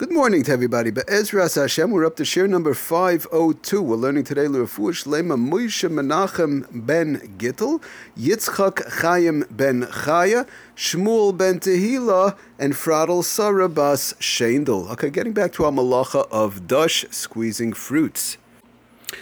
Good morning to everybody. Be'ezras Hashem, we're up to shiur number 502. We're learning today L'Refuah Shlema Moshe Menachem ben Gittel, Yitzchak Chaim ben Chaya, Shmuel ben Tehila, and Fradel Sarabas Shendel. Okay, getting back to our malacha of Dush, squeezing fruits.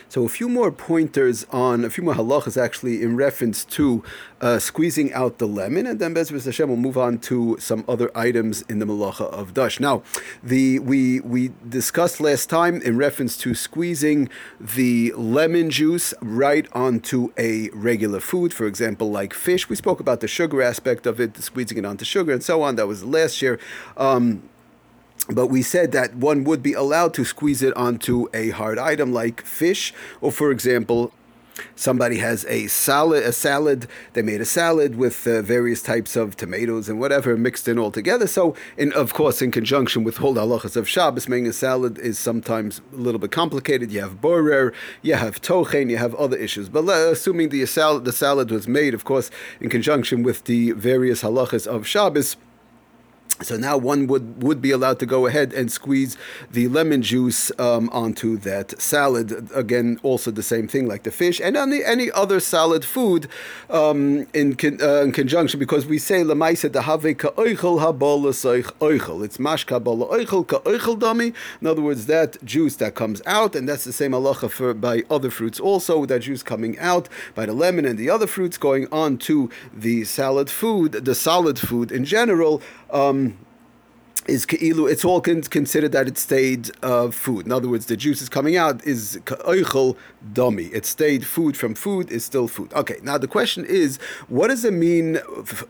So a few more pointers on a few more halachas actually in reference to uh, squeezing out the lemon, and then Bezras Hashem will move on to some other items in the malacha of dash. Now, the we we discussed last time in reference to squeezing the lemon juice right onto a regular food, for example, like fish. We spoke about the sugar aspect of it, squeezing it onto sugar, and so on. That was last year. Um, but we said that one would be allowed to squeeze it onto a hard item like fish, or for example, somebody has a salad, a salad. They made a salad with uh, various types of tomatoes and whatever mixed in all together. So, in of course, in conjunction with whole halachas of Shabbos, making a salad is sometimes a little bit complicated. You have borer, you have tochen, you have other issues. But uh, assuming the salad, the salad was made, of course, in conjunction with the various halachas of Shabbos so now one would, would be allowed to go ahead and squeeze the lemon juice um, onto that salad. Again, also the same thing like the fish and any, any other salad food um, in, con, uh, in conjunction because we say lemaisa dahave ka oichel habola. It's mashka bola oichel ka dami. In other words, that juice that comes out, and that's the same halacha for by other fruits also. That juice coming out by the lemon and the other fruits going on to the salad food, the solid food in general. Um, is keilu, it's all con- considered that it stayed uh, food. In other words, the juice is coming out is ka'oichel dami. It stayed food from food is still food. Okay, now the question is, what does it mean?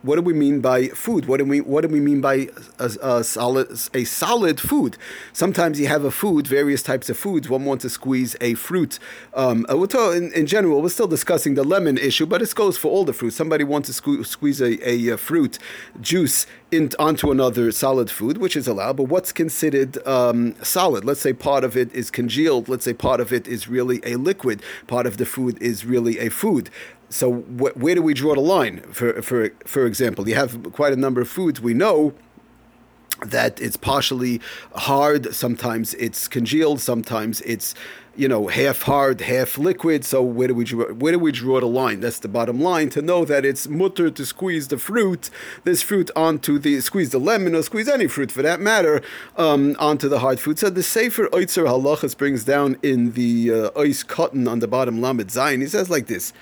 What do we mean by food? What do we what do we mean by a, a solid a solid food? Sometimes you have a food, various types of foods. One wants to squeeze a fruit. Um, uh, we're in, in, general, we're still discussing the lemon issue, but it goes for all the fruits. Somebody wants to sque- squeeze a, a, a fruit juice in, onto another solid food, which is allowed, but what's considered um, solid? Let's say part of it is congealed. Let's say part of it is really a liquid. Part of the food is really a food. So wh- where do we draw the line? For, for, for example, you have quite a number of foods we know that it's partially hard, sometimes it's congealed, sometimes it's you know, half hard, half liquid. So where do we draw, where do we draw the line? That's the bottom line. To know that it's mutter to squeeze the fruit, this fruit onto the squeeze the lemon or squeeze any fruit for that matter um, onto the hard food. So the Sefer Oitzer Halachas brings down in the uh, Oiskatan on the bottom Lamed Zayin. He says like this.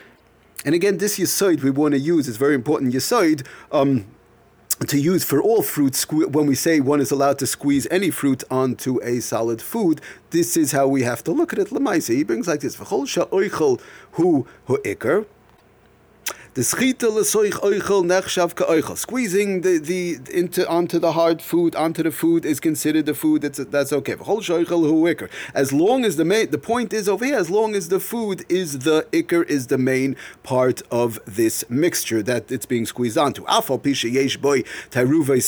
And again, this yisoid we want to use is very important yisoid. Um, to use for all fruits when we say one is allowed to squeeze any fruit onto a solid food this is how we have to look at it. Lemaise he brings like this hu hu ikr the. Squeezing the, the into onto the hard food onto the food is considered the food. That's that's okay. As long as the main the point is over here. As long as the food is the ikr is the main part of this mixture that it's being squeezed onto.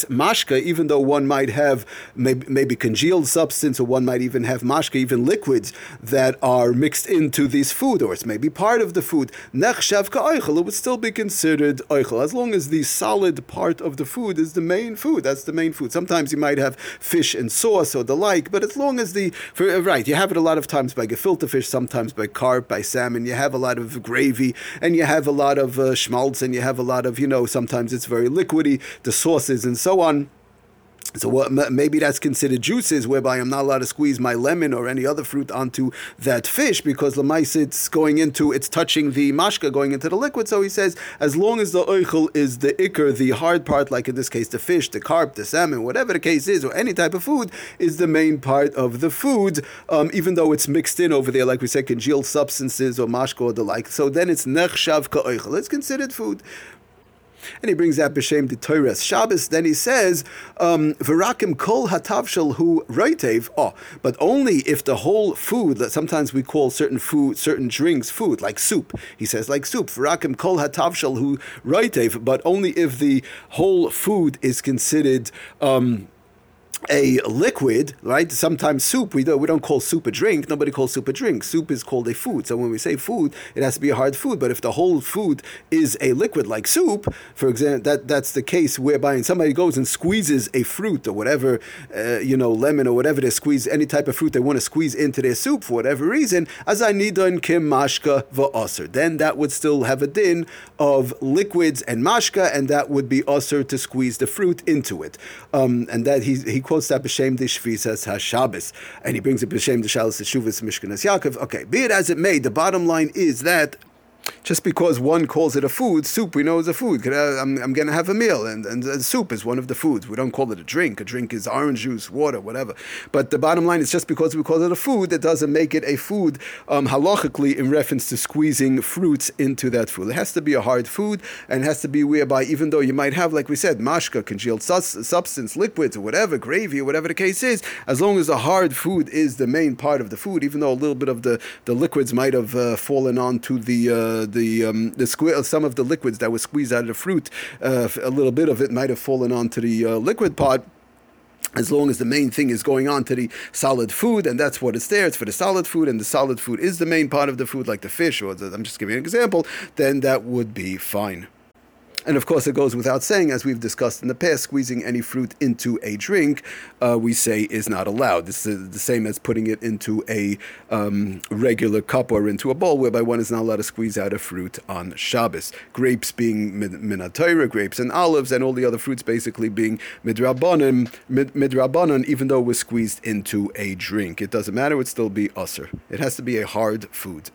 Mashka. Even though one might have maybe, maybe congealed substance, or one might even have mashka, even liquids that are mixed into this food, or it's maybe part of the food. It would still be considered oichel as long as the solid part of the food is the main food. That's the main food. Sometimes you might have fish and sauce or the like, but as long as the for, uh, right, you have it a lot of times by gefilte fish, sometimes by carp, by salmon. You have a lot of gravy, and you have a lot of uh, schmaltz, and you have a lot of you know. Sometimes it's very liquidy, the sauces and so on. So what, maybe that's considered juices, whereby I'm not allowed to squeeze my lemon or any other fruit onto that fish because lemais it's going into it's touching the mashka going into the liquid. So he says as long as the oichel is the ikr, the hard part, like in this case the fish, the carp, the salmon, whatever the case is, or any type of food, is the main part of the food, um, even though it's mixed in over there, like we said, congealed substances or mashka or the like. So then it's nechshav ka oichel. It's considered food. And he brings that b'shem the Shabbos. Then he says, um, "V'rakim kol hatavshel hu reitev." Oh, but only if the whole food that sometimes we call certain food, certain drinks, food like soup. He says like soup. V'rakim kol hatavshel hu reitev, but only if the whole food is considered. Um, a liquid, right? Sometimes soup, we don't, we don't call soup a drink. Nobody calls soup a drink. Soup is called a food. So when we say food, it has to be a hard food. But if the whole food is a liquid like soup, for example, that, that's the case whereby somebody goes and squeezes a fruit or whatever, uh, you know, lemon or whatever they squeeze, any type of fruit they want to squeeze into their soup for whatever reason, as I need on kim mashka va'aser. Then that would still have a din of liquids and mashka, and that would be usher to squeeze the fruit into it. Um, and that he, he quotes that b'shem dishvisas hashabes, and he brings it b'shem deshalas shuvas mishkanas Yaakov. Okay, be it as it may, the bottom line is that just because one calls it a food, soup we know is a food. I'm, I'm going to have a meal, and, and, and, soup is one of the foods. We don't call it a drink. A drink is orange juice, water, whatever. But the bottom line is just because we call it a food, that doesn't make it a food um, halachically in reference to squeezing fruits into that food. It has to be a hard food, and it has to be whereby, even though you might have, like we said, mashka, congealed sus- substance, liquids, or whatever, gravy, or whatever the case is, as long as the hard food is the main part of the food, even though a little bit of the, the liquids might have uh, fallen onto the uh, the um, the sque- some of the liquids that was squeezed out of the fruit, uh, a little bit of it might have fallen onto the uh, liquid part as long as the main thing is going on to the solid food, and that's what it's there. It's for the solid food, and the solid food is the main part of the food, like the fish, or the, I'm just giving an example, then that would be fine. And of course, it goes without saying, as we've discussed in the past, squeezing any fruit into a drink, uh, we say is not allowed. This is the same as putting it into a um, regular cup or into a bowl, whereby one is not allowed to squeeze out a fruit on Shabbos. Grapes being minatayra, grapes and olives, and all the other fruits basically being midrabanan, mid, midrabanan, even though it was squeezed into a drink. It doesn't matter, it would still be usser. It has to be a hard food.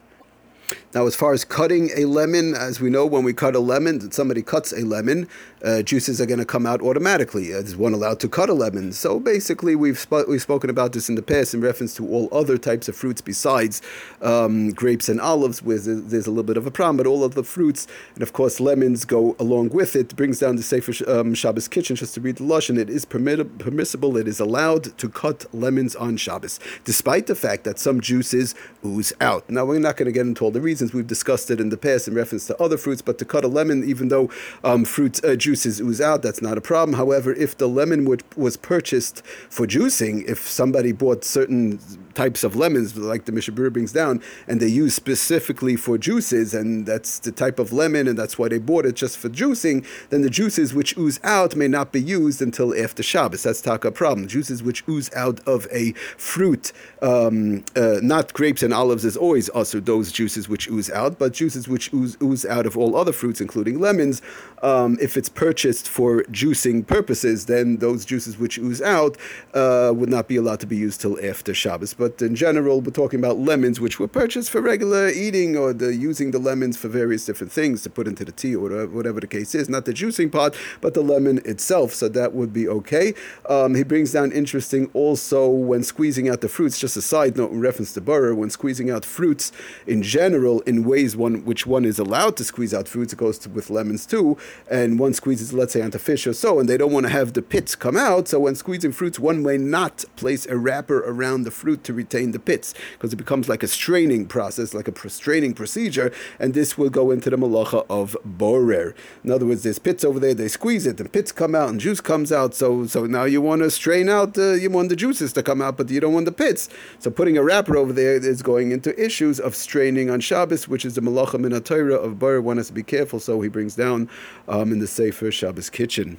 Now, as far as cutting a lemon, as we know, when we cut a lemon, somebody cuts a lemon, uh, juices are going to come out automatically. Is one allowed to cut a lemon? So basically, we've sp- we've spoken about this in the past in reference to all other types of fruits besides um, grapes and olives, where there's a little bit of a problem. But all of the fruits, and of course lemons, go along with it. Brings down the Sefer um, Shabbos kitchen just to read the lashon. It is permit- permissible. It is allowed to cut lemons on Shabbos, despite the fact that some juices ooze out. Now we're not going to get into all the reasons. We've discussed it in the past in reference to other fruits, but to cut a lemon, even though um, fruit uh, juices ooze out, that's not a problem. However, if the lemon was purchased for juicing, if somebody bought certain types of lemons, like the Mishabur brings down, and they use specifically for juices, and that's the type of lemon, and that's why they bought it just for juicing, then the juices which ooze out may not be used until after Shabbos. That's taka problem. Juices which ooze out of a fruit, um, uh, not grapes and olives, is always also those juices which ooze out, but juices which ooze, ooze out of all other fruits, including lemons, um, if it's purchased for juicing purposes, then those juices which ooze out uh, would not be allowed to be used till after Shabbos but in general, we're talking about lemons which were purchased for regular eating or the using the lemons for various different things to put into the tea or whatever the case is. Not the juicing part, but the lemon itself. So that would be okay. Um, he brings down interesting also when squeezing out the fruits, just a side note in reference to Burr, when squeezing out fruits in general in ways one which one is allowed to squeeze out fruits, it goes to, with lemons too, and one squeezes, let's say, onto fish or so, and they don't want to have the pits come out. So when squeezing fruits, one may not place a wrapper around the fruit to retain the pits because it becomes like a straining process, like a straining procedure, and this will go into the malacha of borer. In other words, there's pits over there, they squeeze it, and pits come out, and juice comes out. So, so now you want to strain out, uh, you want the juices to come out, but you don't want the pits. So putting a wrapper over there is going into issues of straining on Shabbos, which is the malacha min of borer. One has to be careful, so he brings down um, in the Sefer Shabbos kitchen.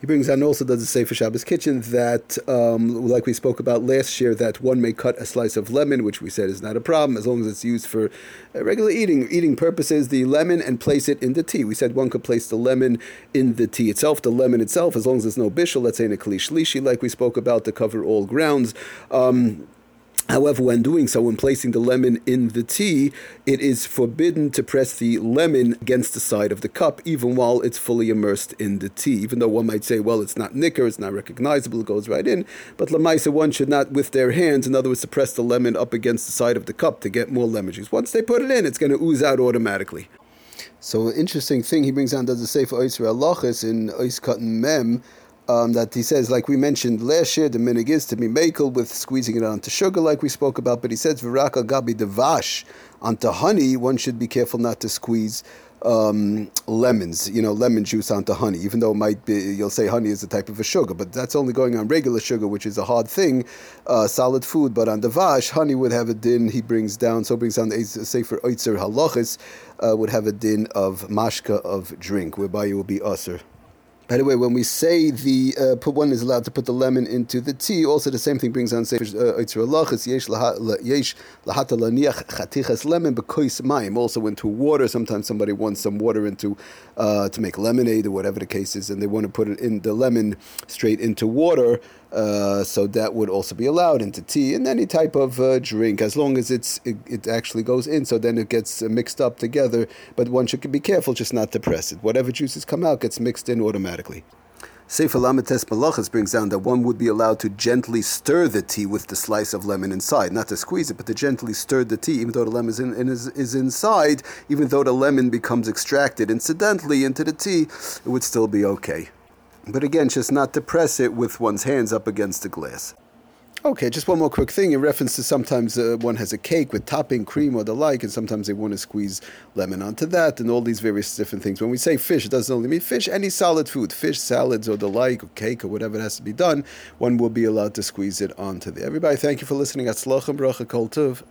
He brings down also does the Sefer Shabbos kitchen that, um, like we spoke about last year, that one may cut a slice of lemon, which we said is not a problem as long as it's used for uh, regular eating eating purposes. The lemon and place it in the tea. We said one could place the lemon in the tea itself, the lemon itself, as long as there's no bishul. Let's say in a kli shlishi, like we spoke about, to cover all grounds. Um, However, when doing so, when placing the lemon in the tea, it is forbidden to press the lemon against the side of the cup, even while it's fully immersed in the tea. Even though one might say, well, it's not nicker, it's not recognizable, it goes right in. But lamaisa, one should not, with their hands, in other words, to press the lemon up against the side of the cup to get more lemon juice. Once they put it in, it's going to ooze out automatically. So, an interesting thing he brings down does the Sefer Oisra Alachis in Oiskatan Mem um, that he says, like we mentioned last year, the minig is to be makel with squeezing it onto sugar, like we spoke about. But he says, viraka gabi devash onto honey. One should be careful not to squeeze um, lemons, you know, lemon juice onto honey, even though it might be, you'll say honey is a type of a sugar, but that's only going on regular sugar, which is a hard thing, uh, solid food. But on the vash, honey would have a din, he brings down, so brings down the Sefer Oitzer Halachis, uh, would have a din of mashka of drink, whereby you will be usr. By the way, when we say the uh, put one is allowed to put the lemon into the tea, also the same thing brings on uh, lemon mayim, also into water. Sometimes somebody wants some water into uh, to make lemonade or whatever the case is, and they want to put it in the lemon straight into water. Uh, so that would also be allowed into tea and any type of uh, drink, as long as it's it, it, actually goes in. So then it gets uh, mixed up together. But one should be careful just not to press it. Whatever juices come out gets mixed in automatically. Sefer Lamites Malachas brings down that one would be allowed to gently stir the tea with the slice of lemon inside, not to squeeze it, but to gently stir the tea, even though the lemon is, in, is, is inside, even though the lemon becomes extracted incidentally into the tea, it would still be okay. But again, just not to press it with one's hands up against the glass. Okay, just one more quick thing in reference to sometimes uh, one has a cake with topping, cream, or the like, and sometimes they want to squeeze lemon onto that, and all these various different things. When we say fish, it doesn't only mean fish, any solid food, fish, salads, or the like, or cake, or whatever it has to be done, one will be allowed to squeeze it onto there. Everybody, thank you for listening. Atzlochem bracha kol tov.